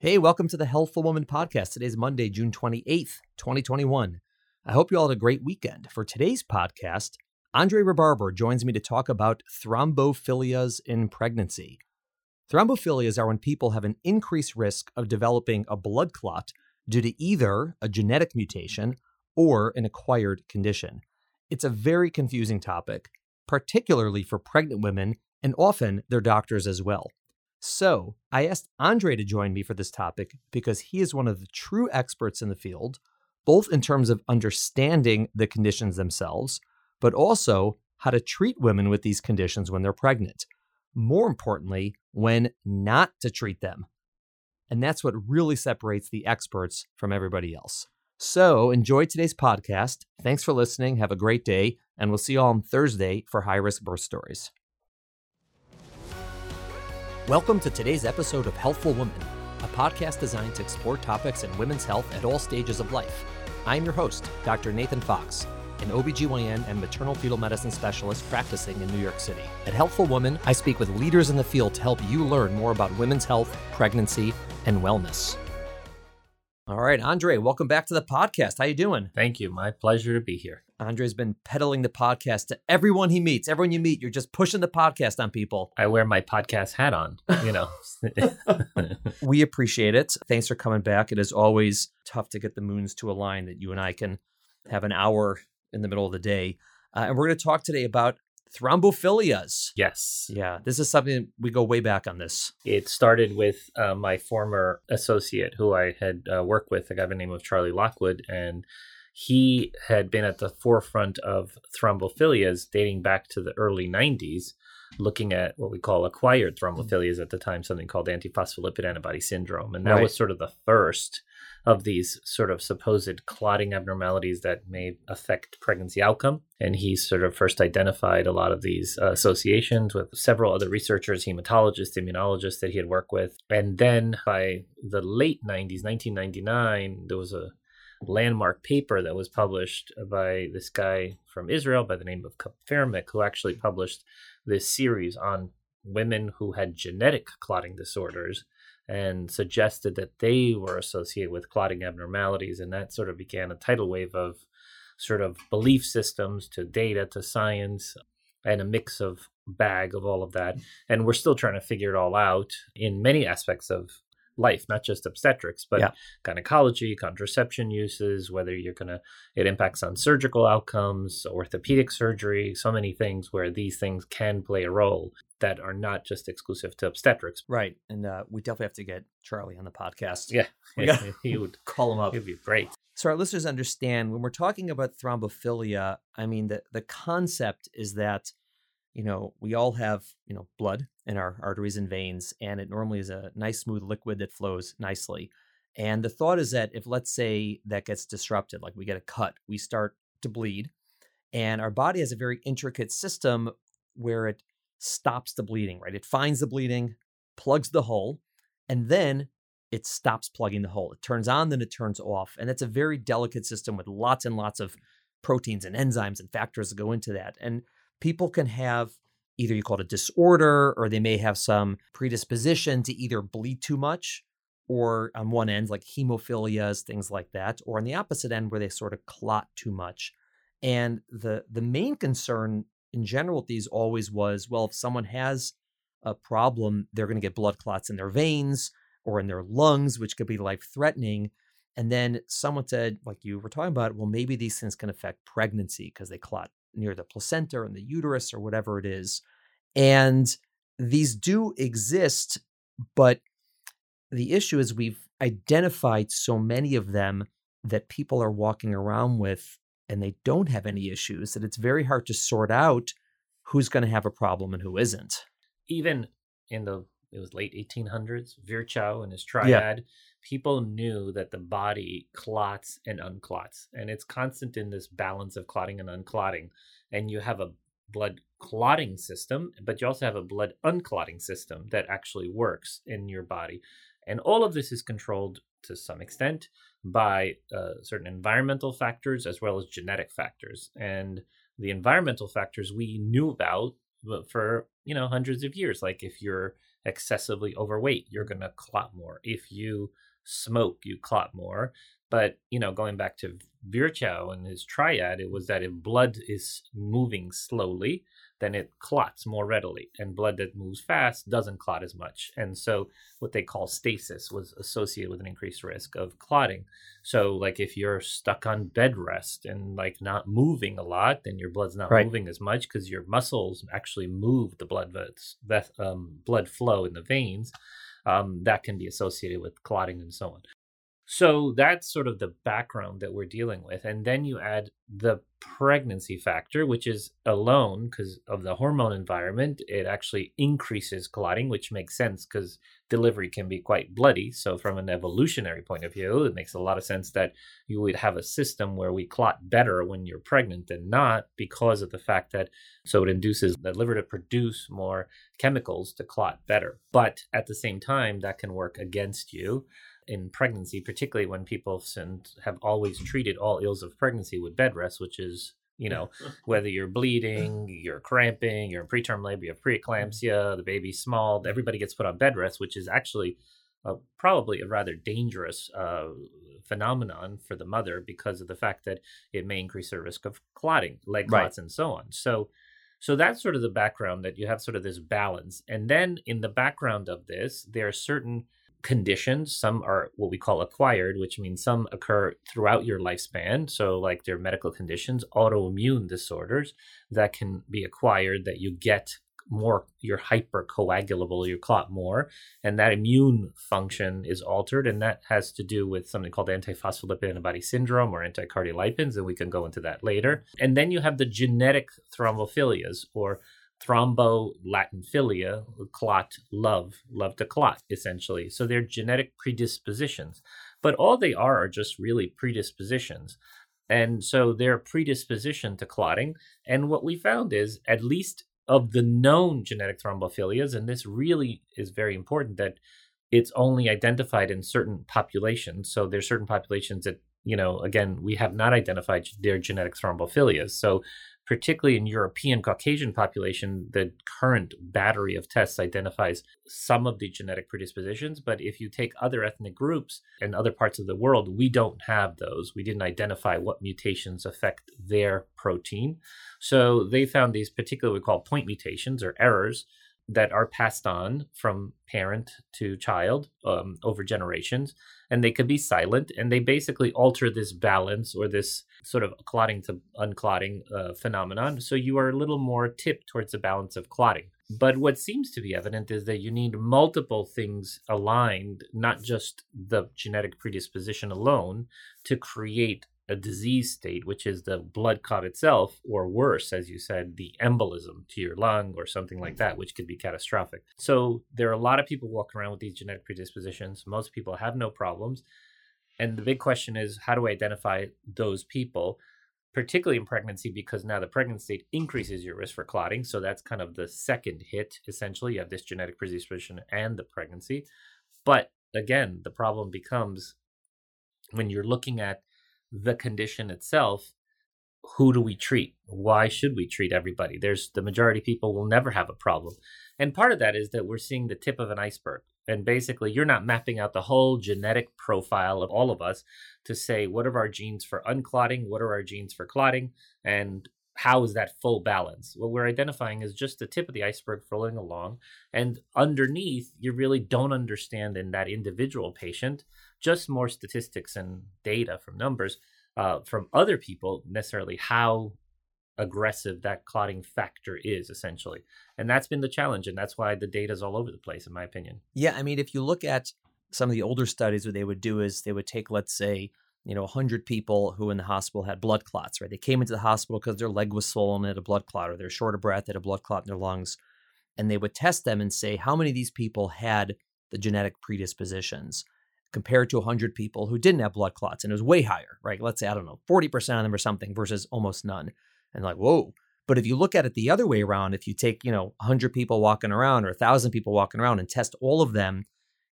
Hey, welcome to the Healthful Woman podcast. Today is Monday, June 28th, 2021. I hope you all had a great weekend. For today's podcast, Andrei Rebarber joins me to talk about thrombophilias in pregnancy. Thrombophilias are when people have an increased risk of developing a blood clot due to either a genetic mutation or an acquired condition. It's a very confusing topic, particularly for pregnant women and often their doctors as well. So I asked Andrei to join me for this topic because he is one of the true experts in the field, both in terms of understanding the conditions themselves, but also how to treat women with these conditions when they're pregnant. More importantly, when not to treat them. And that's what really separates the experts from everybody else. So enjoy today's podcast. Thanks for listening. Have a great day. And we'll see you all on Thursday for high risk birth stories. Welcome to today's episode of Healthful Woman, a podcast designed to explore topics in women's health at all stages of life. I'm your host, Dr. Nathan Fox, an OBGYN and maternal fetal medicine specialist practicing in New York City. At Healthful Woman, I speak with leaders in the field to help you learn more about women's health, pregnancy, and wellness. All right, Andrei, welcome back to the podcast. How you doing? Thank you. My pleasure to be here. Andrei's been peddling the podcast to everyone he meets. Everyone you meet, you're just pushing the podcast on people. I wear my podcast hat on, you know. we appreciate it. Thanks for coming back. It is always tough to get the moons to align that you and I can have an hour in the middle of the day. Uh, and we're going to talk today about thrombophilias. Yes. Yeah, this is something we go way back on this. It started with uh, my former associate who I had uh, worked with, a guy by the name of Charlie Lockwood, and he had been at the forefront of thrombophilias dating back to the early 90s, looking at what we call acquired thrombophilias at the time, something called antiphospholipid antibody syndrome. And that right. was sort of the first of these sort of supposed clotting abnormalities that may affect pregnancy outcome. And he sort of first identified a lot of these uh, associations with several other researchers, hematologists, immunologists that he had worked with. And then by the late 90s, 1999, there was a landmark paper that was published by this guy from Israel by the name of Kupferminc, who actually published this series on women who had genetic clotting disorders and suggested that they were associated with clotting abnormalities. And that sort of began a tidal wave of sort of belief systems to data to science and a mix of bag of all of that. And we're still trying to figure it all out in many aspects of life, not just obstetrics, but yeah. gynecology, contraception uses, whether you're going to, it impacts on surgical outcomes, orthopedic surgery, so many things where these things can play a role that are not just exclusive to obstetrics. Right. And uh, we definitely have to get Charlie on the podcast. Yeah. he would call him up. It'd be great. So our listeners understand when we're talking about thrombophilia, I mean, the, the concept is that you know, we all have, you know, blood in our arteries and veins, and it normally is a nice, smooth liquid that flows nicely. And the thought is that if, let's say, that gets disrupted, like we get a cut, we start to bleed, and our body has a very intricate system where it stops the bleeding, right? It finds the bleeding, plugs the hole, and then it stops plugging the hole. It turns on, then it turns off. And that's a very delicate system with lots and lots of proteins and enzymes and factors that go into that. And people can have either you call it a disorder or they may have some predisposition to either bleed too much or on one end like hemophilias things like that or on the opposite end where they sort of clot too much. And the the main concern in general with these always was well if someone has a problem they're going to get blood clots in their veins or in their lungs which could be life threatening and then someone said like you were talking about well maybe these things can affect pregnancy because they clot near the placenta and the uterus or whatever it is. And these do exist, but the issue is we've identified so many of them that people are walking around with and they don't have any issues that it's very hard to sort out who's going to have a problem and who isn't. Even in the it was late 1800s, Virchow and his triad, yeah. People knew that the body clots and unclots, and it's constant in this balance of clotting and unclotting. And you have a blood clotting system, but you also have a blood unclotting system that actually works in your body. And all of this is controlled to some extent by uh, certain environmental factors as well as genetic factors. And the environmental factors we knew about for you know hundreds of years like if you're excessively overweight, you're going to clot more. If you smoke, you clot more. But, you know, going back to Virchow and his triad, it was that if blood is moving slowly, then it clots more readily. And blood that moves fast doesn't clot as much. And so what they call stasis was associated with an increased risk of clotting. So like if you're stuck on bed rest and like not moving a lot, then your blood's not right. moving as much because your muscles actually move the blood that um, blood flow in the veins. Um, that can be associated with clotting and so on. So that's sort of the background that we're dealing with. And then you add the pregnancy factor, which is alone because of the hormone environment. It actually increases clotting, which makes sense because delivery can be quite bloody. So, from an evolutionary point of view, it makes a lot of sense that you would have a system where we clot better when you're pregnant than not because of the fact that so it induces the liver to produce more chemicals to clot better. But at the same time, that can work against you in pregnancy, particularly when people have always treated all ills of pregnancy with bed rest, which is you know whether you're bleeding, you're cramping, you're in preterm labor, you have preeclampsia, the baby's small, everybody gets put on bed rest, which is actually uh, probably a rather dangerous uh, phenomenon for the mother because of the fact that it may increase her risk of clotting, leg clots, right. and so on. So. So that's sort of the background that you have sort of this balance. And then in the background of this, there are certain conditions. Some are what we call acquired, which means some occur throughout your lifespan. So, like they're medical conditions, autoimmune disorders that can be acquired that you get more, you're hypercoagulable, you clot more, and that immune function is altered. And that has to do with something called antiphospholipid antibody syndrome or anticardiolipins. And we can go into that later. And then you have the genetic thrombophilias or thrombo-Latin-philia, clot, love, love to clot, essentially. So they're genetic predispositions. But all they are are just really predispositions. And so they're predisposition to clotting. And what we found is, at least of the known genetic thrombophilias, and this really is very important that it's only identified in certain populations. So there's certain populations that, you know, again, we have not identified their genetic thrombophilias. So particularly in European Caucasian population, the current battery of tests identifies some of the genetic predispositions. But if you take other ethnic groups and other parts of the world, we don't have those. We didn't identify what mutations affect their protein. So they found these particularly we call point mutations or errors that are passed on from parent to child um, over generations and they could be silent and they basically alter this balance or this sort of clotting to unclotting uh, phenomenon. So you are a little more tipped towards the balance of clotting. But what seems to be evident is that you need multiple things aligned not just the genetic predisposition alone to create a disease state, which is the blood clot itself, or worse, as you said, the embolism to your lung or something like mm. that, which could be catastrophic. So there are a lot of people walking around with these genetic predispositions. Most people have no problems. And the big question is how do I identify those people, particularly in pregnancy, because now the pregnancy state increases your risk for clotting. So that's kind of the second hit, essentially. You have this genetic predisposition and the pregnancy. But again, the problem becomes when you're looking at the condition itself, who do we treat? Why should we treat everybody? There's the majority of people will never have a problem. And part of that is that we're seeing the tip of an iceberg. And basically, you're not mapping out the whole genetic profile of all of us to say what are our genes for unclotting, what are our genes for clotting, and how is that full balance? What we're identifying is just the tip of the iceberg floating along. And underneath, you really don't understand in that individual patient just more statistics and data from numbers uh, from other people necessarily how aggressive that clotting factor is essentially. And that's been the challenge and that's why the data is all over the place in my opinion. Yeah i mean if you look at some of the older studies what they would do is they would take let's say you know 100 people who in the hospital had blood clots right? They came into the hospital because their leg was swollen had a blood clot or they're short of breath had a blood clot in their lungs and they would test them and say how many of these people had the genetic predispositions compared to 100 people who didn't have blood clots. And it was way higher, right? Let's say, I don't know, 40% of them or something versus almost none. And like, whoa. But if you look at it the other way around, if you take, you know, 100 people walking around or 1,000 people walking around and test all of them,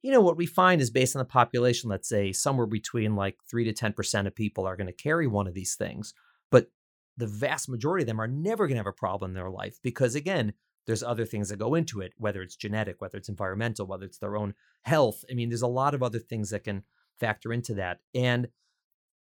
you know, what we find is based on the population, let's say somewhere between like 3 to 10% of people are going to carry one of these things. But the vast majority of them are never going to have a problem in their life because, again, there's other things that go into it, whether it's genetic, whether it's environmental, whether it's their own health. I mean, there's a lot of other things that can factor into that. And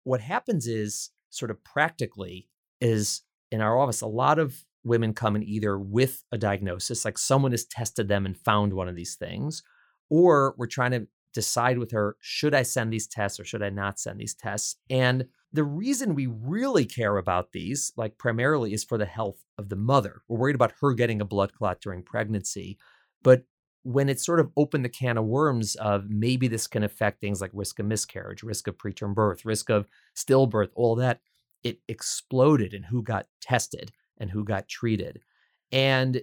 what happens is, sort of practically, is in our office, a lot of women come in either with a diagnosis, like someone has tested them and found one of these things, or we're trying to decide with her, should I send these tests or should I not send these tests? And the reason we really care about these, like primarily, is for the health of the mother. We're worried about her getting a blood clot during pregnancy. But when it sort of opened the can of worms of maybe this can affect things like risk of miscarriage, risk of preterm birth, risk of stillbirth, all that, it exploded in who got tested and who got treated. And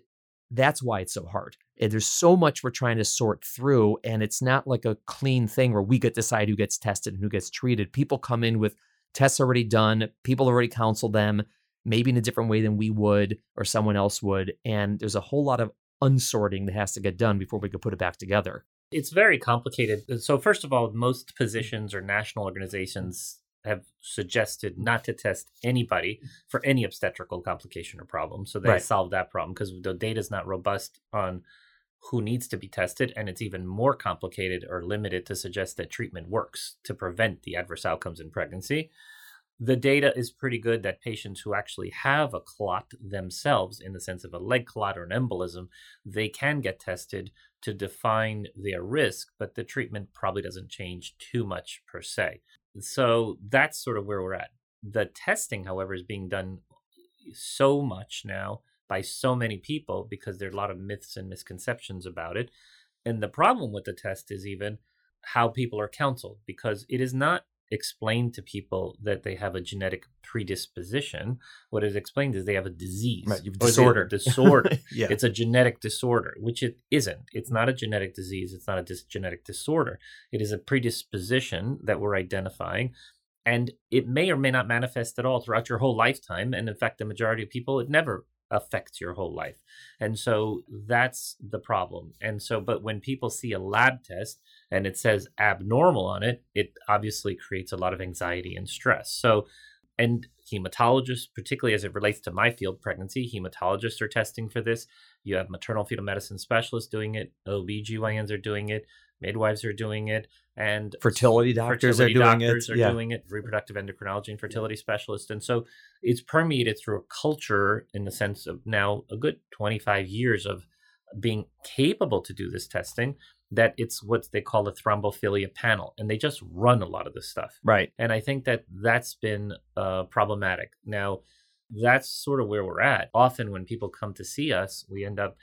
that's why it's so hard. There's so much we're trying to sort through, and it's not like a clean thing where we get to decide who gets tested and who gets treated. People come in with tests already done, people already counseled them, maybe in a different way than we would or someone else would. And there's a whole lot of unsorting that has to get done before we could put it back together. It's very complicated. So, first of all, most mm-hmm. positions or national organizations have suggested not to test anybody for any obstetrical complication or problem. So they right. solved that problem because the data is not robust on who needs to be tested, and it's even more complicated or limited to suggest that treatment works to prevent the adverse outcomes in pregnancy. The data is pretty good that patients who actually have a clot themselves, in the sense of a leg clot or an embolism, they can get tested to define their risk, but the treatment probably doesn't change too much per se. So that's sort of where we're at. The testing, however, is being done so much now by so many people because there are a lot of myths and misconceptions about it. And the problem with the test is even how people are counseled because it is not explained to people that they have a genetic predisposition. What is explained is they have a disease, right, disorder. disorder. yeah. It's a genetic disorder, which it isn't. It's not a genetic disease. It's not a dis- genetic disorder. It is a predisposition that we're identifying. And it may or may not manifest at all throughout your whole lifetime. And in fact, the majority of people, it never affects your whole life. And so that's the problem. And so, but when people see a lab test and it says abnormal on it, it obviously creates a lot of anxiety and stress. So, and hematologists, particularly as it relates to my field, pregnancy, hematologists are testing for this. You have maternal fetal medicine specialists doing it, OBGYNs are doing it, midwives are doing it, and fertility doctors fertility are doing doctors it. Are yeah. doing it. Reproductive endocrinology and fertility specialists, and so it's permeated through a culture in the sense of now a good 25 years of being capable to do this testing that it's what they call a thrombophilia panel and they just run a lot of this stuff. Right. And i think that that's been uh, problematic. Now that's sort of where we're at. Often when people come to see us we end up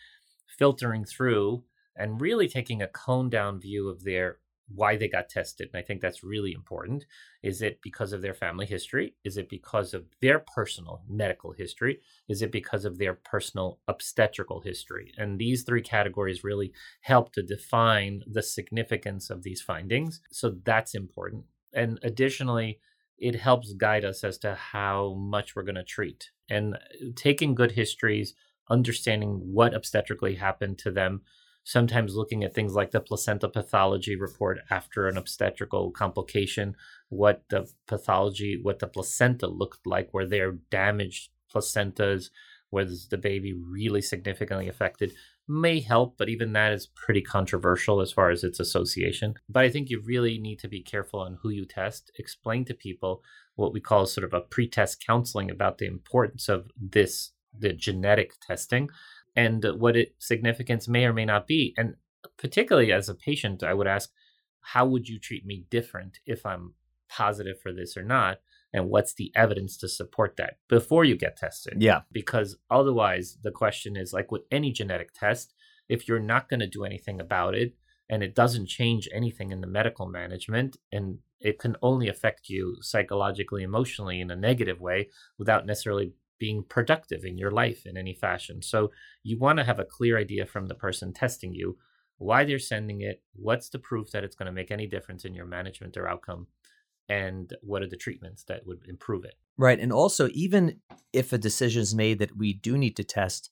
filtering through and really taking a cone down view of their why they got tested. And I think that's really important. Is it because of their family history? Is it because of their personal medical history? Is it because of their personal obstetrical history? And these three categories really help to define the significance of these findings. So that's important. And additionally, it helps guide us as to how much we're going to treat. And uh, taking good histories, understanding what obstetrically happened to them, sometimes looking at things like the placenta pathology report after an obstetrical complication, what the pathology, what the placenta looked like, were there damaged placentas, was the baby really significantly affected, may help, but even that is pretty controversial as far as its association. But I think you really need to be careful on who you test, explain to people what we call sort of a pre-test counseling about the importance of this the genetic testing and what its significance may or may not be. And particularly as a patient, I would ask, how would you treat me different if I'm positive for this or not? And what's the evidence to support that before you get tested? Yeah. Because otherwise, the question is like with any genetic test, if you're not going to do anything about it and it doesn't change anything in the medical management and it can only affect you psychologically, emotionally in a negative way without necessarily being productive in your life in any fashion. So you want to have a clear idea from the person testing you why they're sending it, what's the proof that it's going to make any difference in your management or outcome, and what are the treatments that would improve it. Right. And also, even if a decision is made that we do need to test,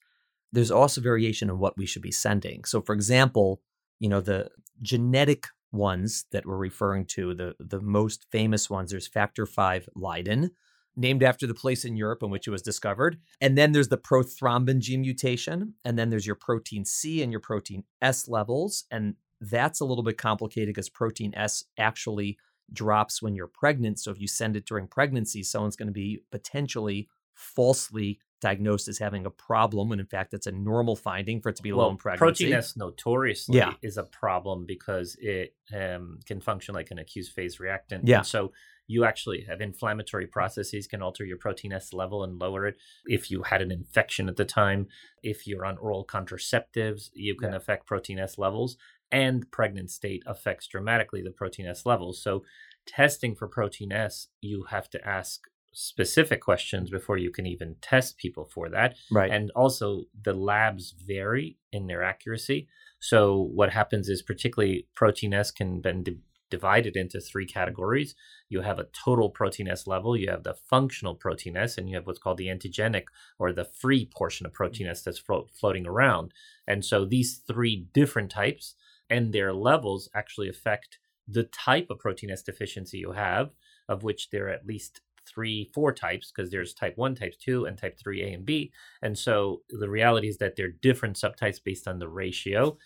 there's also variation in what we should be sending. So, for example, you know, the genetic ones that we're referring to, the, the most famous ones, there's factor V Leiden, named after the place in Europe in which it was discovered. And then there's the prothrombin gene mutation. And then there's your protein C and your protein S levels. And that's a little bit complicated because protein S actually drops when you're pregnant. So if you send it during pregnancy, someone's going to be potentially falsely diagnosed as having a problem when in fact that's a normal finding for it to be well, low in pregnancy. Protein S notoriously Yeah. is a problem because it um, can function like an acute phase reactant. Yeah. And so you actually have inflammatory processes can alter your protein S level and lower it. If you had an infection at the time, if you're on oral contraceptives, you can Yeah. affect protein S levels. And pregnant state affects dramatically the protein S levels. So testing for protein S, you have to ask specific questions before you can even test people for that. Right. And also, the labs vary in their accuracy. So, what happens is, particularly protein S can be di- divided into three categories. You have a total protein S level, you have the functional protein S, and you have what's called the antigenic or the free portion of protein S that's flo- floating around. And so, these three different types and their levels actually affect the type of protein S deficiency you have, of which there are at least three, four types, because there's type 1, type 2, and type 3A and B. And so the reality is that they're different subtypes based on the ratio,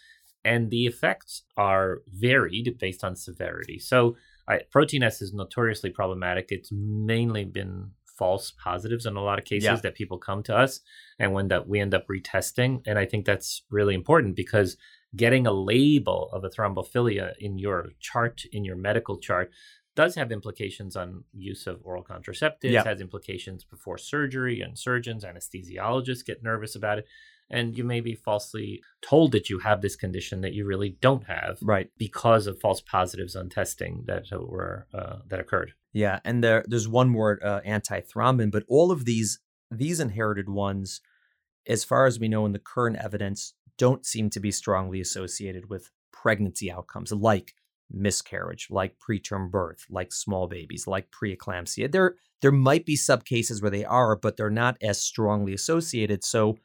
and the effects are varied based on severity. So I, protein S is notoriously problematic. It's mainly been false positives in a lot of cases Yeah. that people come to us, and when that we end up retesting. And I think that's really important because getting a label of a thrombophilia in your chart, in your medical chart, does have implications on use of oral contraceptives, Yeah. has implications before surgery, and surgeons, anesthesiologists get nervous about it. And you may be falsely told that you have this condition that you really don't have right. because of false positives on testing that were uh, that occurred. Yeah, and there there's one more uh, antithrombin, but all of these these inherited ones, as far as we know in the current evidence, don't seem to be strongly associated with pregnancy outcomes like miscarriage, like preterm birth, like small babies, like preeclampsia. There there might be sub cases where they are, but they're not as strongly associated. So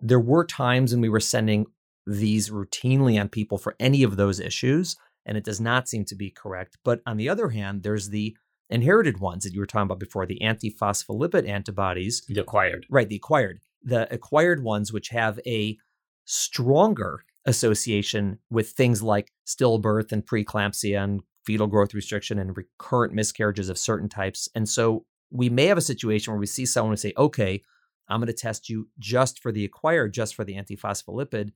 there were times when we were sending these routinely on people for any of those issues, and it does not seem to be correct. But on the other hand, there's the inherited ones that you were talking about before, the antiphospholipid antibodies, The acquired. right? The acquired, the acquired ones, which have a stronger association with things like stillbirth and preeclampsia and fetal growth restriction and recurrent miscarriages of certain types. And so we may have a situation where we see someone and say, okay, I'm going to test you just for the acquired, just for the antiphospholipid,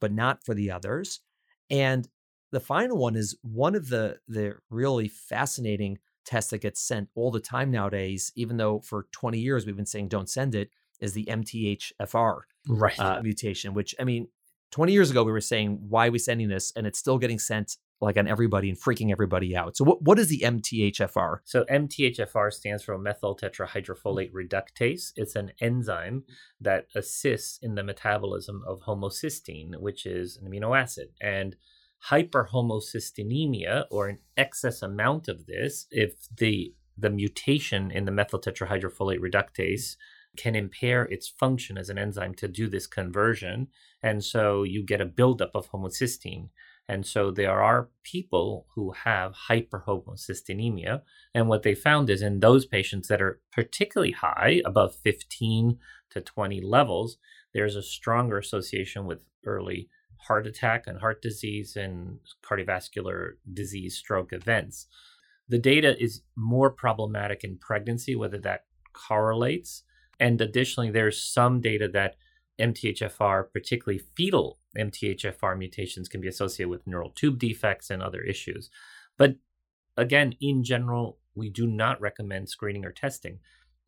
but not for the others. And the final one is one of the the really fascinating tests that gets sent all the time nowadays, even though for 20 years we've been saying don't send it, is the MTHFR Right. uh, mutation, which I mean, 20 years ago we were saying, why are we sending this? And it's still getting sent like on everybody and freaking everybody out. So what, what is the MTHFR? So MTHFR stands for methyl tetrahydrofolate reductase. It's an enzyme that assists in the metabolism of homocysteine, which is an amino acid. And hyperhomocysteinemia or an excess amount of this, if the the mutation in the methyl tetrahydrofolate reductase can impair its function as an enzyme to do this conversion. And so you get a buildup of homocysteine. And so there are people who have hyperhomocysteinemia. And what they found is in those patients that are particularly high, above 15 to 20 levels, there's a stronger association with early heart attack and heart disease and cardiovascular disease stroke events. The data is more problematic in pregnancy, whether that correlates. And additionally, there's some data that MTHFR, particularly fetal MTHFR mutations, can be associated with neural tube defects and other issues. But again, in general, we do not recommend screening or testing.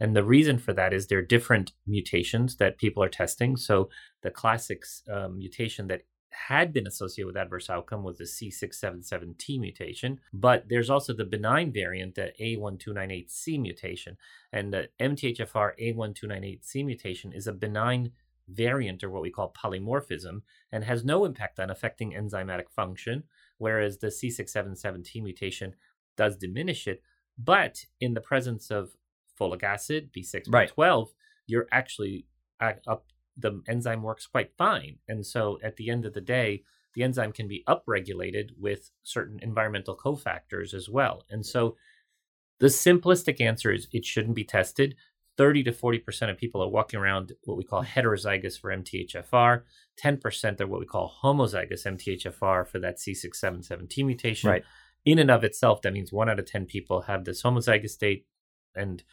And the reason for that is there are different mutations that people are testing. So the classic um, mutation that had been associated with adverse outcome was the C677T mutation, but there's also the benign variant, the A1298C mutation. And the MTHFR A1298C mutation is a benign variant or what we call polymorphism and has no impact on affecting enzymatic function, whereas the C677T mutation does diminish it. But in the presence of folic acid, B6B12, Right. you're actually uh, up the enzyme works quite fine. And so at the end of the day, the enzyme can be upregulated with certain environmental cofactors as well. And so The simplistic answer is it shouldn't be tested. 30 to 40% of people are walking around what we call heterozygous for MTHFR. 10% are what we call homozygous MTHFR for that C677T mutation. Right. In and of itself, that means one out of 10 people have this homozygous state, and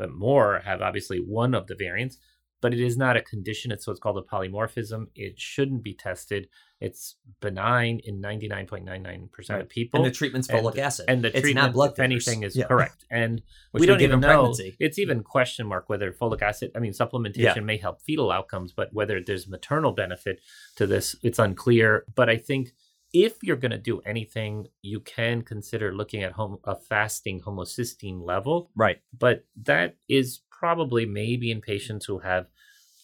uh, more have obviously one of the variants but it is not a condition. It's what's called a polymorphism. It shouldn't be tested. It's benign in 99.99% right. of people. And the treatment's folic and, acid. And the it's treatment, not blood if anything, is yeah. correct. And Which we don't even know. Pregnancy. It's even question mark whether folic acid, I mean, supplementation yeah. may help fetal outcomes, but whether there's maternal benefit to this, it's unclear. But I think if you're going to do anything, you can consider looking at home, a fasting homocysteine level. Right. But that is probably maybe in patients who have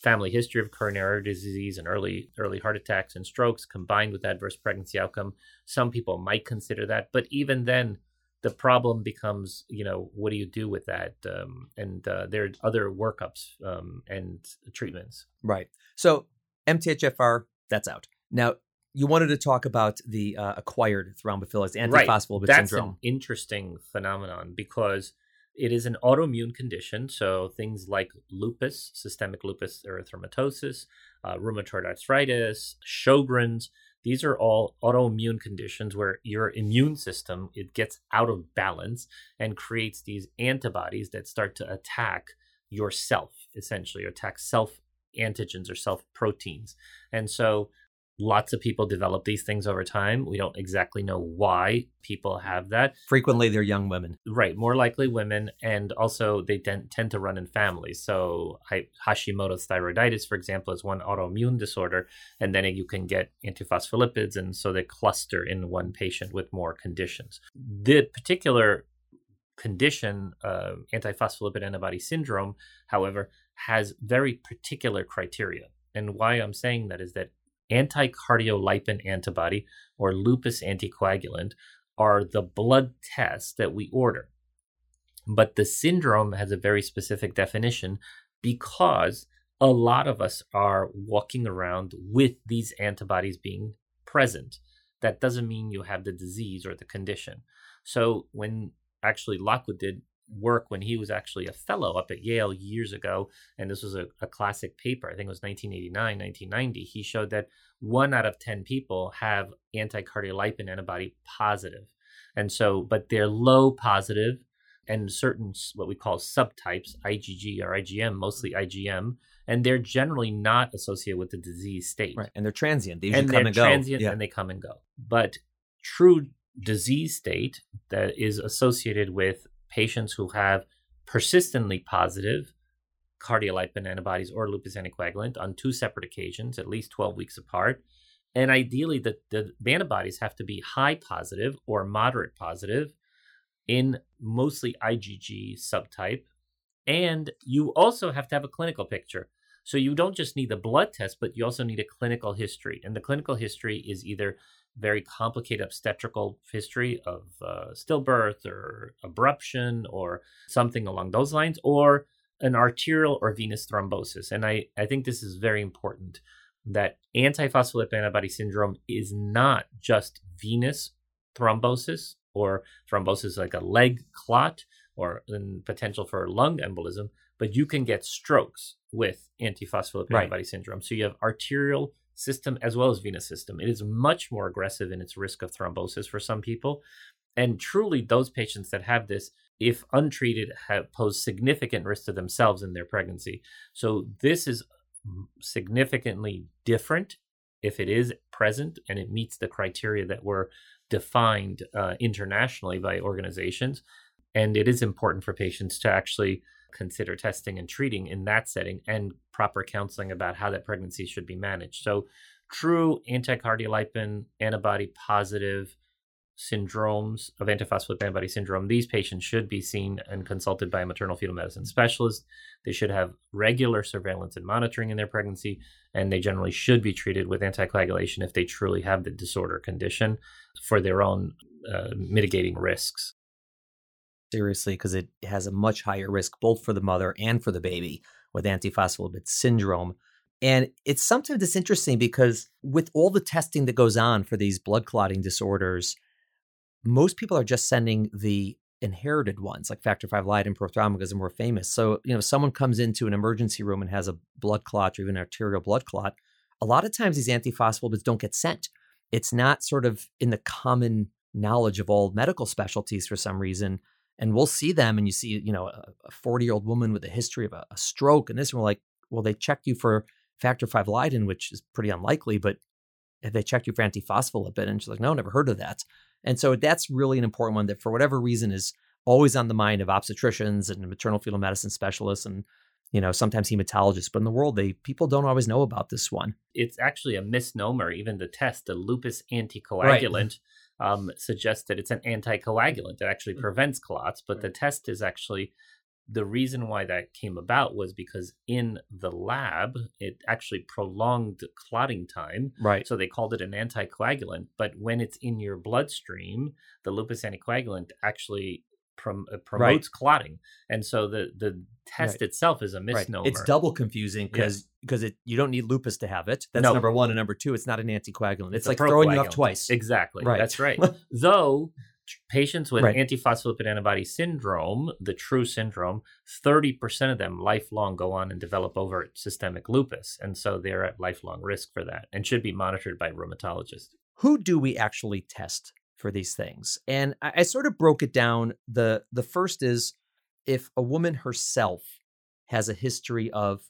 family history of coronary disease and early early heart attacks and strokes combined with adverse pregnancy outcome some people might consider that but even then the problem becomes you know what do you do with that um, and uh, there are other workups um, and treatments right so mthfr that's out now you wanted to talk about the uh, acquired thrombophilic antiphospholipid right. That's syndrome. an interesting phenomenon because it is an autoimmune condition, so things like lupus, systemic lupus erythematosus, uh, rheumatoid arthritis, Sjogren's. These are all autoimmune conditions where your immune system it gets out of balance and creates these antibodies that start to attack yourself, essentially, attack self antigens or self proteins. And so Lots of people develop these things over time. We don't exactly know why people have that. Frequently, they're young women. Right, more likely women, and also they tend, tend to run in families. So, Hashimoto's thyroiditis, for example, is one autoimmune disorder, and then you can get antiphospholipids, and so they cluster in one patient with more conditions. The particular condition, uh, antiphospholipid antibody syndrome, however, has very particular criteria. And why I'm saying that is that anticardiolipin antibody or lupus anticoagulant are the blood tests that we order. But the syndrome has a very specific definition because a lot of us are walking around with these antibodies being present. That doesn't mean you have the disease or the condition. So when actually Lockwood did work when he was actually a fellow up at Yale years ago. And this was a, a classic paper, I think it was 1989, 1990. He showed that one out of 10 people have anticardiolipin antibody positive. And so, but they're low positive and certain what we call subtypes, IgG or IgM, mostly IgM, and they're generally not associated with the disease state. Right, and they're transient. They and come and go. transient yeah. and they come and go. But true disease state that is associated with patients who have persistently positive cardiolipin antibodies or lupus anticoagulant on two separate occasions, at least 12 weeks apart. And ideally, the, the, antibodies have to be high positive or moderate positive in mostly IgG subtype. And you also have to have a clinical picture. So you don't just need the blood test, but you also need a clinical history. And the clinical history is either very complicated obstetrical history of uh, stillbirth or abruption or something along those lines, or an arterial or venous thrombosis. And I, I think this is very important that antiphospholipid antibody syndrome is not just venous thrombosis or thrombosis like a leg clot or potential for lung embolism, but you can get strokes with antiphospholipid right. antibody syndrome. So you have arterial system as well as venous system. It is much more aggressive in its risk of thrombosis for some people. And truly, those patients that have this, if untreated, have pose significant risk to themselves in their pregnancy. So this is significantly different if it is present and it meets the criteria that were defined uh, internationally by organizations. And it is important for patients to actually consider testing and treating in that setting and proper counseling about how that pregnancy should be managed. So, true anticardiolipin antibody positive syndromes of antiphospholipid antibody syndrome, these patients should be seen and consulted by a maternal fetal medicine specialist. They should have regular surveillance and monitoring in their pregnancy, and they generally should be treated with anticoagulation if they truly have the disorder condition for their own uh, mitigating risks seriously because it has a much higher risk both for the mother and for the baby with antiphospholipid syndrome. And it's sometimes it's interesting because with all the testing that goes on for these blood clotting disorders, most people are just sending the inherited ones, like factor V Leiden prothrombosis are more famous. So, you know, if someone comes into an emergency room and has a blood clot or even an arterial blood clot, a lot of times these antiphospholipids don't get sent. It's not sort of in the common knowledge of all medical specialties for some reason. And we'll see them, and you see, you know, a 40 year old woman with a history of a, a stroke, and this, and we're like, well, they checked you for factor 5 Leiden, which is pretty unlikely, but they checked you for antiphospholipid? And she's like, no, never heard of that. And so that's really an important one that, for whatever reason, is always on the mind of obstetricians and maternal fetal medicine specialists and you know sometimes hematologists but in the world they people don't always know about this one it's actually a misnomer even the test the lupus anticoagulant right. Um, suggests that it's an anticoagulant that actually mm. prevents clots but the test is actually the reason why that came about was because in the lab it actually prolonged clotting time. Right. So they called it an anticoagulant but when it's in your bloodstream the lupus anticoagulant actually prom- promotes right. clotting and so the the test right. itself is a misnomer right. it's double confusing because because it you don't need lupus to have it that's no. number one and number two it's not an anticoagulant it's, it's like throwing you off twice exactly right that's right though patients with right. antiphospholipid antibody syndrome, the true syndrome, 30% of them lifelong go on and develop overt systemic lupus. And so they're at lifelong risk for that and should be monitored by rheumatologists. Who do we actually test for these things? And I, I sort of broke it down. The the first is if a woman herself has a history of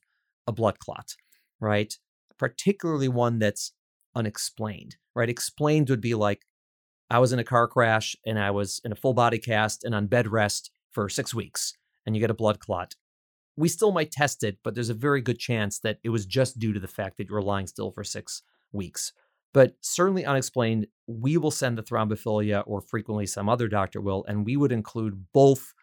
a blood clot, right? Particularly one that's unexplained, right? Explained would be like I was in a car crash and I was in a full body cast and on bed rest for six weeks, and you get a blood clot. We still might test it, but there's a very good chance that it was just due to the fact that you were lying still for six weeks. But certainly unexplained, we will send the thrombophilia, or frequently some other doctor will, and we would include both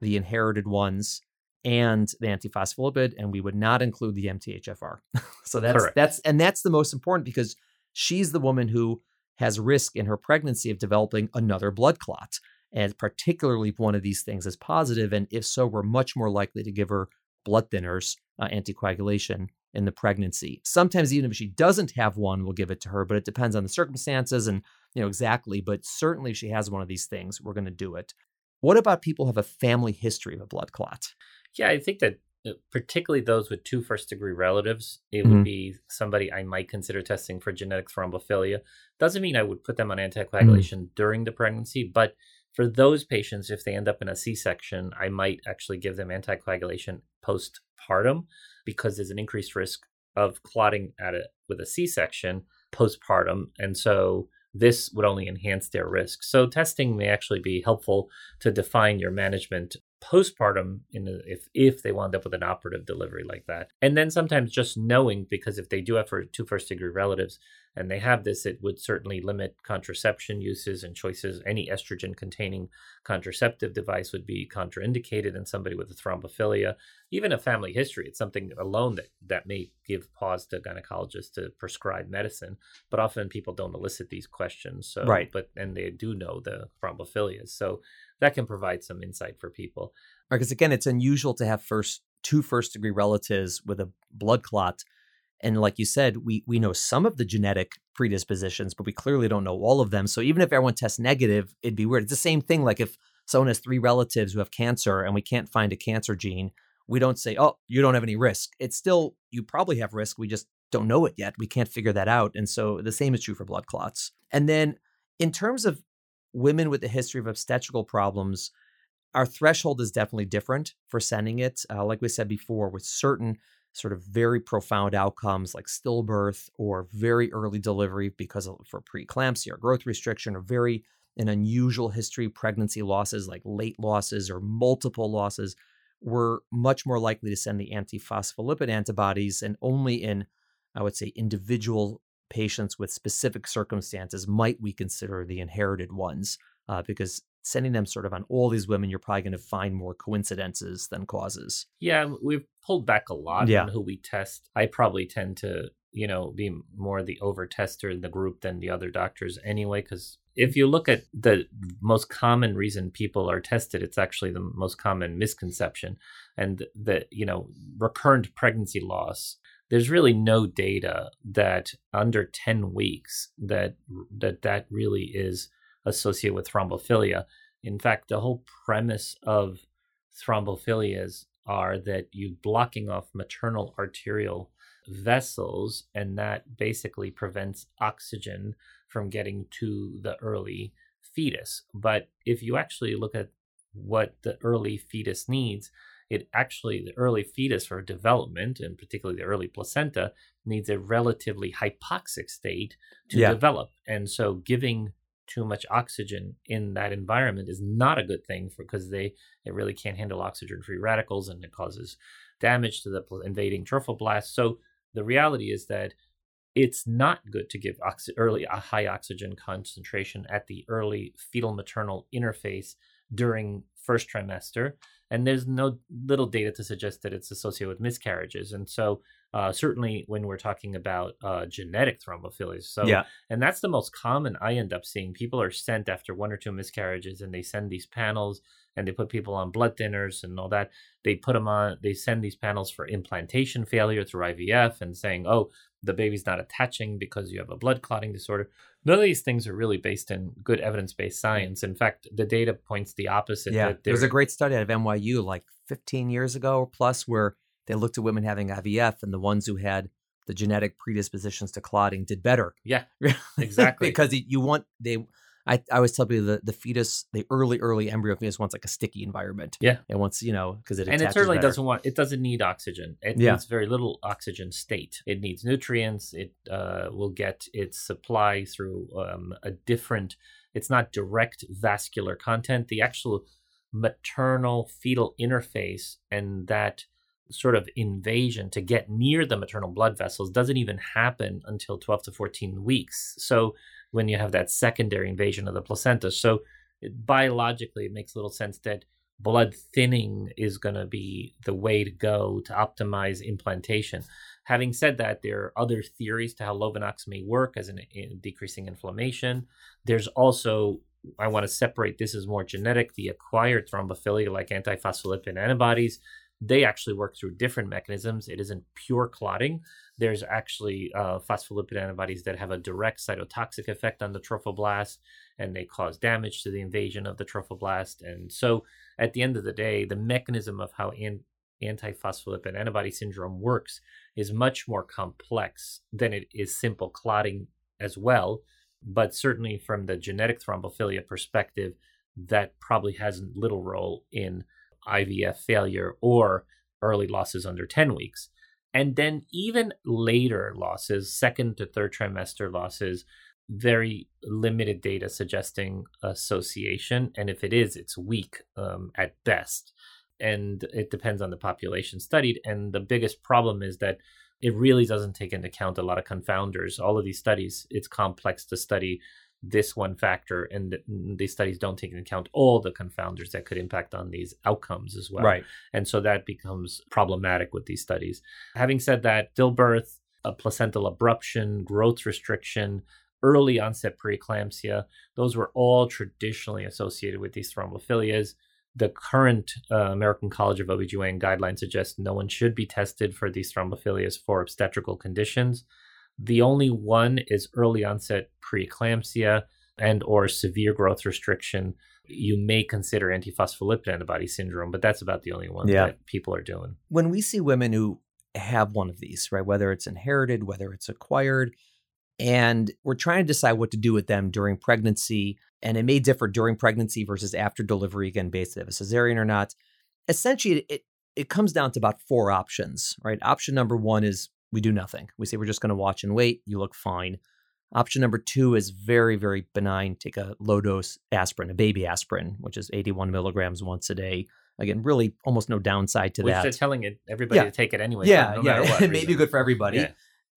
the inherited ones and the antiphospholipid, and we would not include the MTHFR. so that's Correct. that's and that's the most important because she's the woman who has risk in her pregnancy of developing another blood clot. And particularly if one of these things is positive, and if so, we're much more likely to give her blood thinners, uh, anticoagulation in the pregnancy. Sometimes even if she doesn't have one, we'll give it to her, but it depends on the circumstances and you know exactly. But certainly, if she has one of these things, we're going to do it. What about people who have a family history of a blood clot? Yeah, I think that uh, particularly those with two first degree relatives, it mm-hmm. would be somebody I might consider testing for genetic thrombophilia. Doesn't mean I would put them on anticoagulation mm-hmm. during the pregnancy, but for those patients, if they end up in a C section, I might actually give them anticoagulation postpartum because there's an increased risk of clotting at it with a C section postpartum. And so this would only enhance their risk. So testing may actually be helpful to define your management postpartum in a, if if they wound up with an operative delivery like that. And then sometimes just knowing because if they do have two first degree relatives and they have this it would certainly limit contraception uses and choices. Any estrogen containing contraceptive device would be contraindicated in somebody with a thrombophilia even a family history it's something alone that that may give pause to gynecologists to prescribe medicine but often people don't elicit these questions so right. but and they do know the thrombophilias so that can provide some insight for people. Because again, it's unusual to have first two first degree relatives with a blood clot. And like you said, we we know some of the genetic predispositions, but we clearly don't know all of them. So even if everyone tests negative, it'd be weird. It's the same thing like if someone has three relatives who have cancer and we can't find a cancer gene, we don't say, "Oh, you don't have any risk." It's still you probably have risk. We just don't know it yet. We can't figure that out. And so the same is true for blood clots. And then in terms of women with a history of obstetrical problems, our threshold is definitely different for sending it. Uh, like we said before, with certain sort of very profound outcomes like stillbirth or very early delivery because of for preeclampsia or growth restriction or very an unusual history pregnancy losses like late losses or multiple losses, we're much more likely to send the antiphospholipid antibodies and only in, I would say, individual patients with specific circumstances might we consider the inherited ones uh, because sending them sort of on all these women you're probably going to find more coincidences than causes yeah we've pulled back a lot yeah. on who we test i probably tend to you know be more the over tester in the group than the other doctors anyway because if you look at the most common reason people are tested it's actually the most common misconception and the you know recurrent pregnancy loss there's really no data that under 10 weeks that that that really is associated with thrombophilia In fact, the whole premise of thrombophilias are that you're blocking off maternal arterial vessels, and that basically prevents oxygen from getting to the early fetus. But if you actually look at what the early fetus needs, it actually, the early fetus for development, and particularly the early placenta, needs a relatively hypoxic state to Yeah. develop. And so giving too much oxygen in that environment is not a good thing for because they it really can't handle oxygen free radicals and it causes damage to the invading trophoblast. So the reality is that it's not good to give oxy- early a high oxygen concentration at the early fetal maternal interface during first trimester and there's no little data to suggest that it's associated with miscarriages and so uh, certainly when we're talking about uh, genetic thrombophilias so yeah. and that's the most common I end up seeing. People are sent after one or two miscarriages and they send these panels and they put people on blood thinners and all that. They put them on, they send these panels for implantation failure through IVF and saying, oh, the baby's not attaching because you have a blood clotting disorder. None of these things are really based in good evidence based science. In fact, the data points the opposite. Yeah. There was a great study out of NYU like 15 years ago or plus where they looked at women having IVF and the ones who had the genetic predispositions to clotting did better. Yeah, exactly. because you want they I, I always tell people the, the fetus, the early, early embryo fetus wants like a sticky environment. Yeah. It wants, you know, because it and it certainly better. doesn't want it doesn't need oxygen it Yeah. needs very little oxygen state it needs nutrients it uh, will get its supply through um, a different it's not direct vascular content the actual maternal fetal interface and that sort of invasion to get near the maternal blood vessels doesn't even happen until 12 to 14 weeks so when you have that secondary invasion of the placenta so biologically it makes little sense that blood thinning is going to be the way to go to optimize implantation. Having said that, there are other theories to how Lovenox may work as an in decreasing inflammation. There's also, I want to separate this as more genetic, the acquired thrombophilia like antiphospholipid antibodies. They actually work through different mechanisms. It isn't pure clotting. There's actually uh, phospholipid antibodies that have a direct cytotoxic effect on the trophoblast and they cause damage to the invasion of the trophoblast. And so at the end of the day, the mechanism of how an- antiphospholipid antibody syndrome works is much more complex than it is simple clotting as well. But certainly from the genetic thrombophilia perspective, that probably has little role in IVF failure or early losses under 10 weeks. And then even later losses, second to third trimester losses, very limited data suggesting association. And if it is, it's weak um, at best. And it depends on the population studied. And the biggest problem is that it really doesn't take into account a lot of confounders. All of these studies, it's complex to study this one factor, and these studies don't take into account all the confounders that could impact on these outcomes as well. Right. And so that becomes problematic with these studies. Having said that, stillbirth, placental abruption, growth restriction, early onset preeclampsia, those were all traditionally associated with these thrombophilias. The current uh, American College of OBGYN guidelines suggest no one should be tested for these thrombophilias for obstetrical conditions. The only one is early onset preeclampsia and or severe growth restriction. You may consider antiphospholipid antibody syndrome, but that's about the only one Yeah. that people are doing. when we see women who have one of these, right, whether it's inherited, whether it's acquired, and we're trying to decide what to do with them during pregnancy, and it may differ during pregnancy versus after delivery, again, based if a cesarean or not. Essentially, it it comes down to about four options, right? Option number one is we do nothing. We say we're just going to watch and wait. You look fine. Option number two is very, very benign. Take a low dose aspirin, a baby aspirin, which is 81 milligrams once a day. Again, really almost no downside to Which that. they're telling it everybody Yeah. to take it anyway. Yeah, no yeah, matter what it may be good for everybody. Yeah.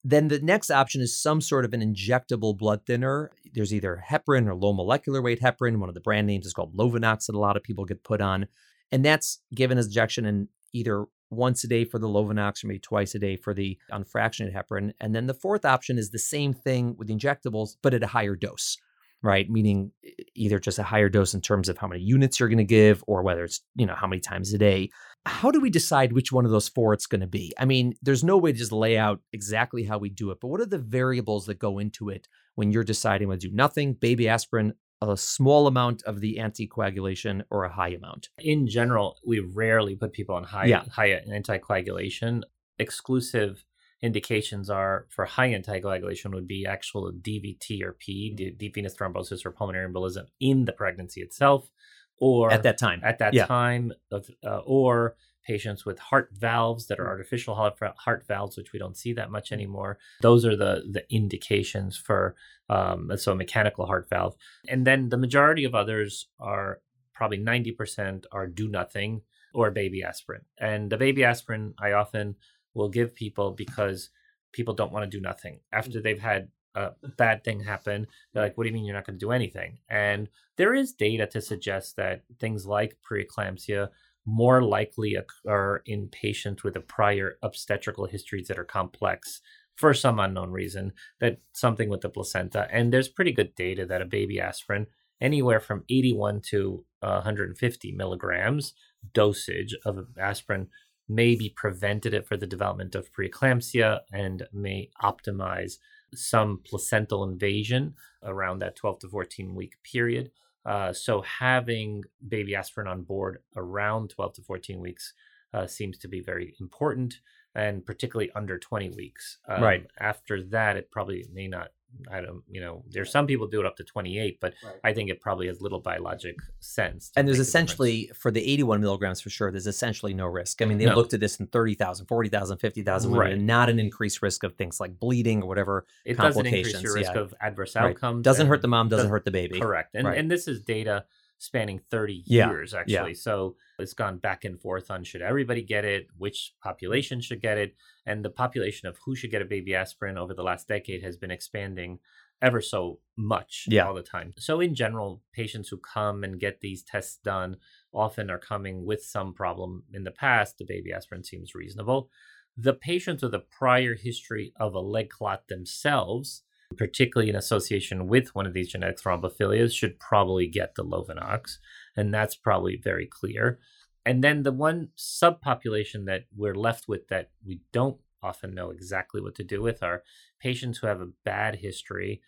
Then the next option is some sort of an injectable blood thinner. There's either heparin or low molecular weight heparin. One of the brand names is called Lovenox that a lot of people get put on. And that's given as injection in either once a day for the Lovenox or maybe twice a day for the unfractionated heparin. And then the fourth option is the same thing with the injectables, but at a higher dose, right? Meaning either just a higher dose in terms of how many units you're going to give or whether it's, you know, how many times a day how do we decide which one of those four it's going to be? I mean, there's no way to just lay out exactly how we do it, but what are the variables that go into it when you're deciding whether to do nothing, baby aspirin, a small amount of the anticoagulation or a high amount? In general, we rarely put people on high Yeah. high anticoagulation. Exclusive indications are for high anticoagulation would be actual DVT or P, deep venous thrombosis or pulmonary embolism in the pregnancy itself, or At that time. at that Yeah. time of uh, or patients with heart valves that are mm. artificial heart, valves which we don't see that much mm. anymore. Those are the the indications for um, so a mechanical heart valve. And then the majority of others are probably 90% are do nothing or baby aspirin. And the baby aspirin i often will give people because people don't want to do nothing. Mm. After they've had a bad thing happen they're like what do you mean you're not going to do anything? And there is data to suggest that things like preeclampsia more likely occur in patients with a prior obstetrical histories that are complex for some unknown reason that something with the placenta. And there's pretty good data that a baby aspirin anywhere from 81 to uh, 150 milligrams dosage of aspirin may be preventative for the development of preeclampsia and may optimize some placental invasion around that 12 to 14 week period uh, so having baby aspirin on board around 12 to 14 weeks uh, seems to be very important, and particularly under 20 weeks. Um, Right. After that, it probably may not. I don't. You know, there's some people do it up to 28, but Right. I think it probably has little biologic sense. And there's make a difference. essentially, for the 81 milligrams for sure, there's essentially no risk. I mean, they No. looked at this in 30,000, 40,000, 50,000 women, Right. and not an increased risk of things like bleeding or whatever. it doesn't increase complications, your risk yeah. of adverse Right. outcomes. Doesn't hurt the mom, doesn't does- hurt the baby. Correct. And and this is data spanning 30 Yeah, years actually. So it's gone back and forth on should everybody get it, which population should get it, and the population of who should get a baby aspirin over the last decade has been expanding ever so much Yeah. all the time. So in general, patients who come and get these tests done often are coming with some problem in the past. The baby aspirin seems reasonable. The patients with a prior history of a leg clot themselves particularly in association with one of these genetic thrombophilias, should probably get the Lovenox. And that's probably very clear. And then the one subpopulation that we're left with that we don't often know exactly what to do with are patients who have a bad history,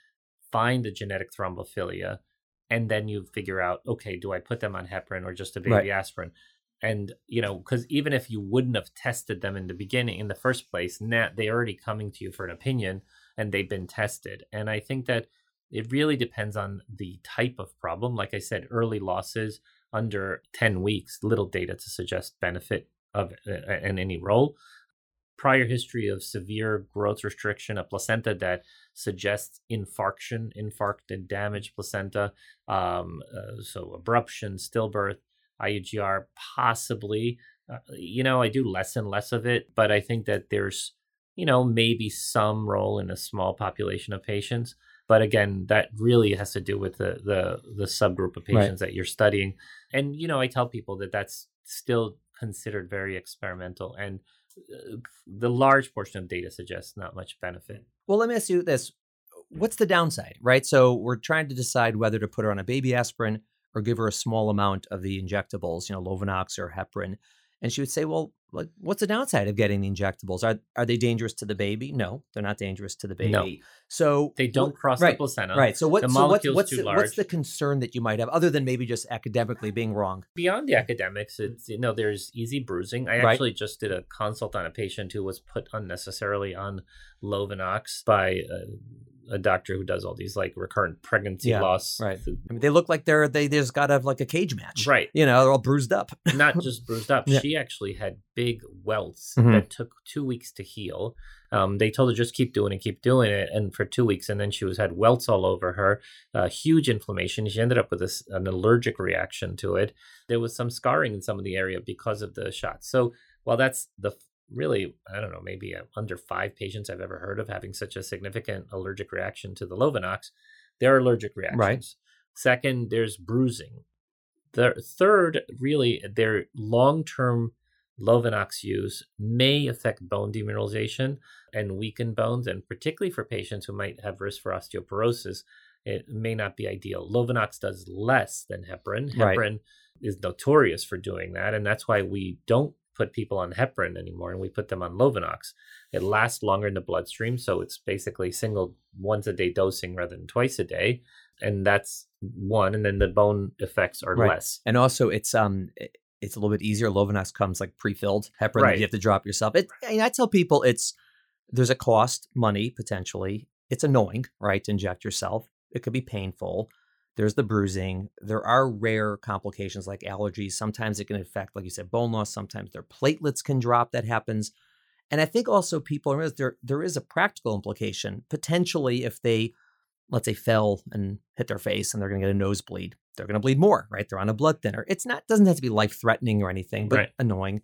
find a genetic thrombophilia, and then you figure out, okay, do I put them on heparin or just a baby Right. aspirin? And you know, because even if you wouldn't have tested them in the beginning, in the first place, now they're already coming to you for an opinion, and they've been tested. And I think that it really depends on the type of problem. Like I said, early losses under 10 weeks, little data to suggest benefit of uh, in any role. Prior history of severe growth restriction, a placenta that suggests infarction, infarct and damaged placenta, um, uh, so abruption, stillbirth, IUGR, possibly. Uh, you know, I do less and less of it, but I think that there's you know, maybe some role in a small population of patients. But again, that really has to do with the the, the subgroup of Right. patients that you're studying. And you know, I tell people that that's still considered very experimental, and uh, the large portion of data suggests not much benefit. Well, let me ask you this. What's the downside, right? So we're trying to decide whether to put her on a baby aspirin or give her a small amount of the injectables, you know, Lovenox or heparin. And she would say, well, like, what's the downside of getting the injectables? Are are they dangerous to the baby? No, they're not dangerous to the baby. No. So They don't cross right, the placenta. Right. So what? The so what's the, large. what's the concern that you might have, other than maybe just academically being wrong? beyond the academics, it's you know there's easy bruising. I Right. actually just did a consult on a patient who was put unnecessarily on Lovenox by a, a doctor who does all these like recurrent pregnancy Yeah, loss. right. I mean, they look like they're they, they just got to have like a cage match, Right. You know, they're all bruised up. Not just bruised up. Yeah. She actually had big welts Mhm. that took two weeks to heal. Um, they told her just keep doing it, keep doing it, and for two weeks, and then she was had welts all over her, uh, huge inflammation. She ended up with this, an allergic reaction to it. There was some scarring in some of the area because of the shots. So while that's the really, I don't know, maybe uh, under five patients I've ever heard of having such a significant allergic reaction to the Lovenox, there are allergic reactions. Second, there's bruising. The third, really, their long-term Lovenox use may affect bone demineralization and weaken bones, and particularly for patients who might have risk for osteoporosis, it may not be ideal. Lovenox does less than heparin. Right. Heparin is notorious for doing that, and that's why we don't put people on heparin anymore, and we put them on Lovenox. It lasts longer in the bloodstream, so it's basically single once a day dosing rather than twice a day, and that's one. And then the bone effects are Right. less. And also, it's um, it's a little bit easier. Lovenox comes like pre-filled heparin Right. you have to drop yourself. It, I, mean, I tell people it's there's a cost, money potentially. It's annoying, right, to inject yourself. It could be painful. There's the bruising. There are rare complications like allergies. Sometimes it can affect, like you said, bone loss. Sometimes their platelets can drop. That happens. And I think also people realize there there is a practical implication potentially if they, let's say, fell and hit their face and they're going to get a nosebleed, they're going to bleed more, right? They're on a blood thinner. It's not doesn't have to be life threatening or anything, but Right. annoying.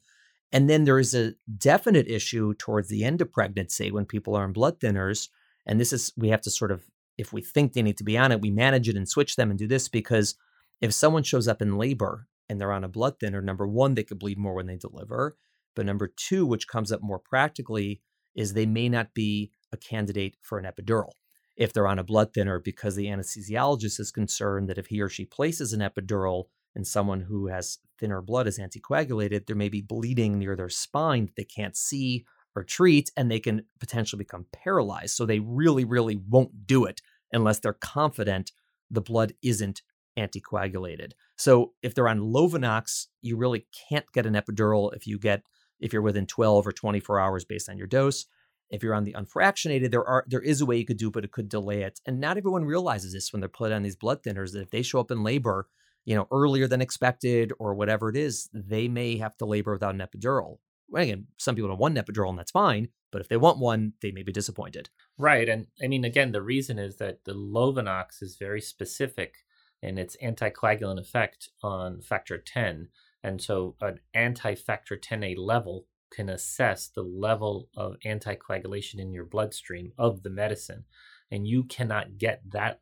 And then there is a definite issue towards the end of pregnancy when people are on blood thinners, and this is we have to sort of if we think they need to be on it, we manage it and switch them and do this because if someone shows up in labor and they're on a blood thinner, number one, they could bleed more when they deliver. But number two, which comes up more practically, is they may not be a candidate for an epidural if they're on a blood thinner because the anesthesiologist is concerned that if he or she places an epidural in someone who has thinner blood is anticoagulated, there may be bleeding near their spine that they can't see or treat, and they can potentially become paralyzed. So they really, really won't do it unless they're confident the blood isn't anticoagulated. So if they're on Lovenox, you really can't get an epidural if you get if you're within 12 or 24 hours based on your dose. If you're on the unfractionated, there are there is a way you could do, but it could delay it. And not everyone realizes this when they're put on these blood thinners that if they show up in labor, you know, earlier than expected or whatever it is, they may have to labor without an epidural. Again, some people don't want an epidural, and that's fine. But if they want one, they may be disappointed. Right. And I mean, again, the reason is that the Lovenox is very specific in its anticoagulant effect on factor 10. And so an anti factor 10A level can assess the level of anticoagulation in your bloodstream of the medicine. And you cannot get that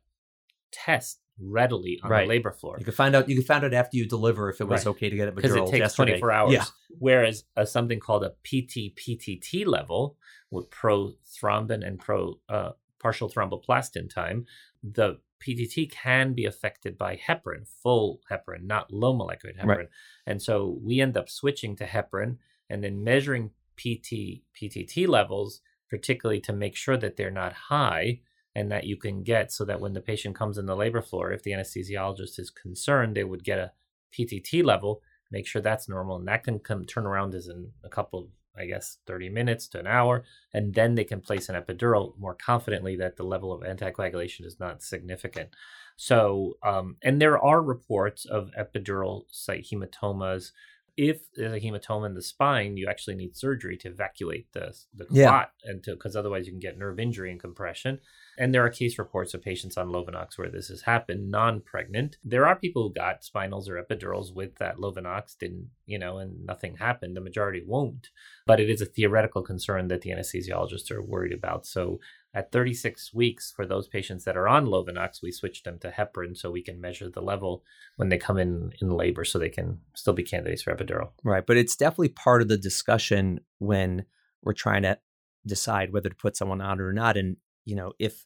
test readily on Right. the labor floor. You could find out. You could find out after you deliver if it was Right. okay to get it because it takes yesterday. 24 hours. Yeah, Whereas uh, something called a PT-PTT level with prothrombin and pro uh, partial thromboplastin time, the PTT can be affected by heparin, full heparin, not low molecular heparin. Right. And so we end up switching to heparin and then measuring PT PTT levels, particularly to make sure that they're not high and that you can get so that when the patient comes in the labor floor, if the anesthesiologist is concerned, they would get a PTT level, make sure that's normal, and that can come turn around as in a couple, I guess, thirty minutes to an hour, and then they can place an epidural more confidently that the level of anticoagulation is not significant. So, um, and there are reports of epidural site hematomas. If there's a hematoma in the spine, you actually need surgery to evacuate the the Yeah. clot, and to because otherwise you can get nerve injury and compression. And there are case reports of patients on Lovenox where this has happened, non-pregnant. There are people who got spinals or epidurals with that Lovenox, didn't you know, and nothing happened. The majority won't, but it is a theoretical concern that the anesthesiologists are worried about. So at 36 weeks, for those patients that are on Lovenox, we switch them to heparin so we can measure the level when they come in in labor, so they can still be candidates for epidural. right. But it's definitely part of the discussion when we're trying to decide whether to put someone on or not. And you know, if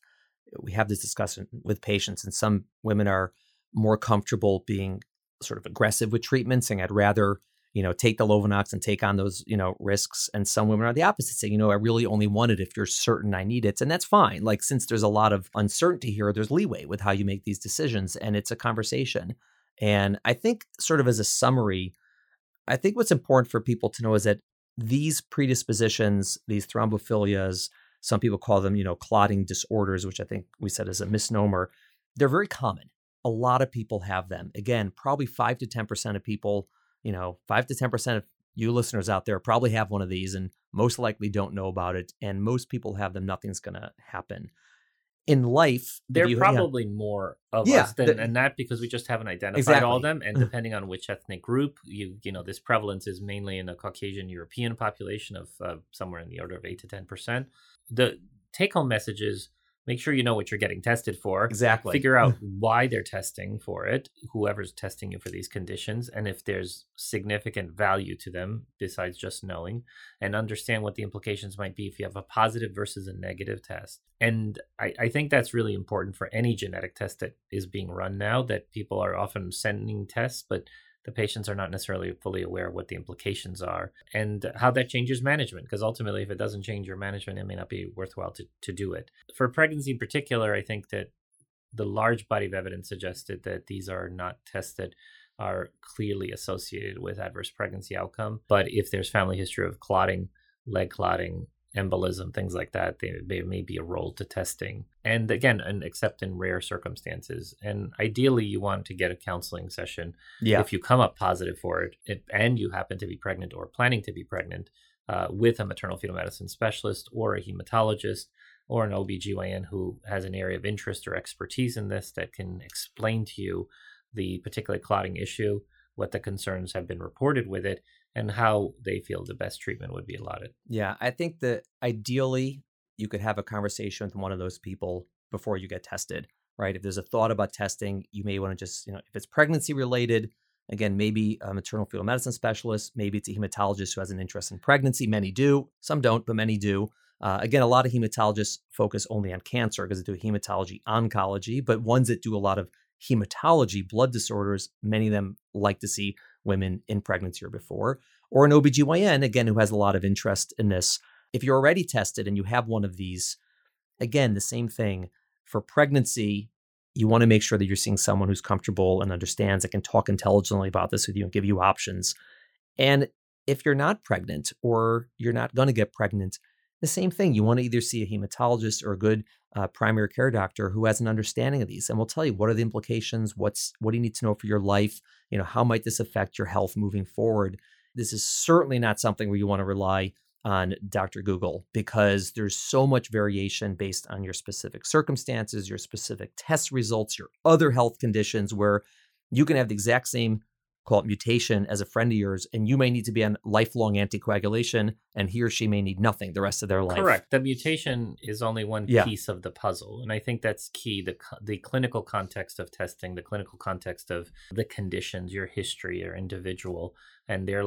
we have this discussion with patients, and some women are more comfortable being sort of aggressive with treatment, saying I'd rather you know take the Lovenox and take on those you know risks, and some women are the opposite, saying you know I really only want it if you're certain I need it, and that's fine. Like since there's a lot of uncertainty here, there's leeway with how you make these decisions, and it's a conversation. And I think, sort of as a summary, I think what's important for people to know is that these predispositions, these thrombophilias, some people call them, you know, clotting disorders, which I think we said is a misnomer. They're very common. A lot of people have them. Again, probably five to 10% of people, you know, five to 10% of you listeners out there probably have one of these and most likely don't know about it. And most people have them. Nothing's going to happen. In life, if There are you- yeah. probably more of Yeah, us than, the- and that because we just haven't identified all of them. And depending on which ethnic group, you you know, this prevalence is mainly in the Caucasian European population of uh, somewhere in the order of eight to ten percent. The take home message is make sure you know what you're getting tested for. Exactly. Figure out why they're testing for it, whoever's testing you for these conditions, and if there's significant value to them besides just knowing, and understand what the implications might be if you have a positive versus a negative test. And I, I think that's really important for any genetic test that is being run now, that people are often sending tests, but the patients are not necessarily fully aware of what the implications are and how that changes management. Because ultimately, if it doesn't change your management, it may not be worthwhile to, to do it. For pregnancy in particular, I think that the large body of evidence suggested that these are not tested are clearly associated with adverse pregnancy outcome. But if there's family history of clotting, leg clotting, embolism, things like that, there, there may be a role to testing. And again, and except in rare circumstances. And ideally, you want to get a counseling session Yeah. if you come up positive for it, it and you happen to be pregnant or planning to be pregnant uh, with a maternal fetal medicine specialist or a hematologist or an OBGYN who has an area of interest or expertise in this that can explain to you the particular clotting issue, what the concerns have been reported with it, and how they feel the best treatment would be allotted. Yeah, I think that ideally you could have a conversation with one of those people before you get tested, right? If there's a thought about testing, you may want to just, you know, if it's pregnancy related, again, maybe a maternal fetal medicine specialist, maybe it's a hematologist who has an interest in pregnancy. Many do, some don't, but many do. Uh, again, a lot of hematologists focus only on cancer because they do hematology oncology, but ones that do a lot of hematology, blood disorders, many of them like to see women in pregnancy or before, or an OBGYN, again, who has a lot of interest in this. If you're already tested and you have one of these, again, the same thing for pregnancy, you want to make sure that you're seeing someone who's comfortable and understands that can talk intelligently about this with you and give you options. And if you're not pregnant or you're not going to get pregnant, the same thing. You want to either see a hematologist or a good uh, primary care doctor who has an understanding of these and will tell you what are the implications, what's what do you need to know for your life, you know, how might this affect your health moving forward. This is certainly not something where you want to rely on Dr. Google because there's so much variation based on your specific circumstances, your specific test results, your other health conditions where you can have the exact same call it mutation as a friend of yours, and you may need to be on lifelong anticoagulation, and he or she may need nothing the rest of their life. Correct. The mutation is only one Yeah. piece of the puzzle, and I think that's key. the The clinical context of testing, the clinical context of the conditions, your history, your individual, and they're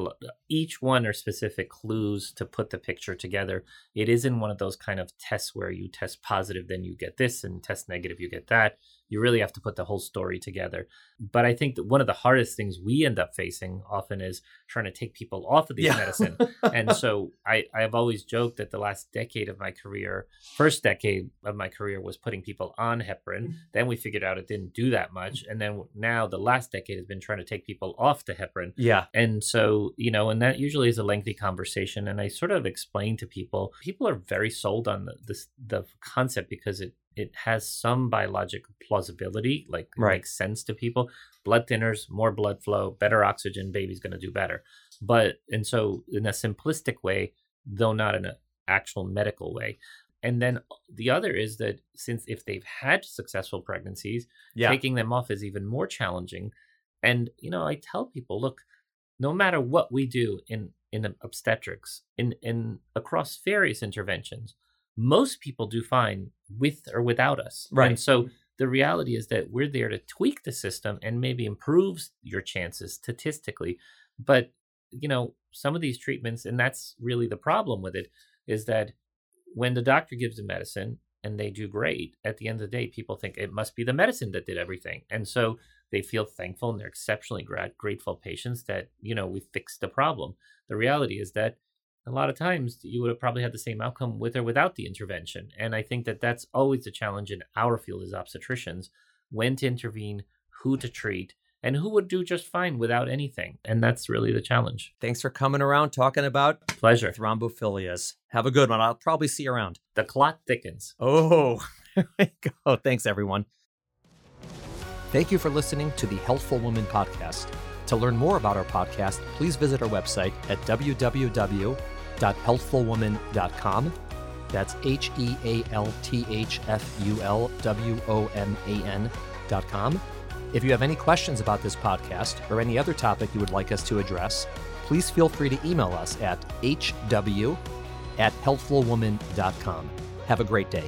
each one are specific clues to put the picture together. It isn't one of those kind of tests where you test positive, then you get this, and test negative, you get that. You really have to put the whole story together. But I think that one of the hardest things we end up facing often is trying to take people off of these medicine and so I, I've always joked that the last decade of my career, first decade of my career was putting people on heparin. Mm-hmm. Then we figured out it didn't do that much. And then now the last decade has been trying to take people off the heparin. yeah. And so, you know, and that usually is a lengthy conversation. And I sort of explain to people, people are very sold on the, this, the concept because it, it has some biological plausibility, like it Right. makes sense to people. Blood thinners, more blood flow, better oxygen, baby's going to do better. But, and so in a simplistic way, though not in an actual medical way. And then the other is that since if they've had successful pregnancies, Yeah. taking them off is even more challenging. And you know, I tell people, look, no matter what we do in in obstetrics, in in across various interventions, most people do fine with or without us. Right. And so the reality is that we're there to tweak the system and maybe improves your chances statistically. But you know, some of these treatments, and that's really the problem with it, is that when the doctor gives the medicine and they do great, at the end of the day, people think it must be the medicine that did everything. And so they feel thankful and they're exceptionally gra- grateful patients that, you know, we fixed the problem. The reality is that a lot of times you would have probably had the same outcome with or without the intervention. And I think that that's always the challenge in our field as obstetricians when to intervene, who to treat, and who would do just fine without anything. And that's really the challenge. Thanks for coming around talking about Pleasure. thrombophilias. Have a good one. I'll probably see you around. The clot thickens. Oh, there we go. Thanks, everyone. Thank you for listening to the Healthful Woman podcast. To learn more about our podcast, please visit our website at www.healthfulwoman.com. That's H E A L T H F U L W O M A N dot com. If you have any questions about this podcast or any other topic you would like us to address, please feel free to email us at hw at healthfulwoman.com. Have a great day.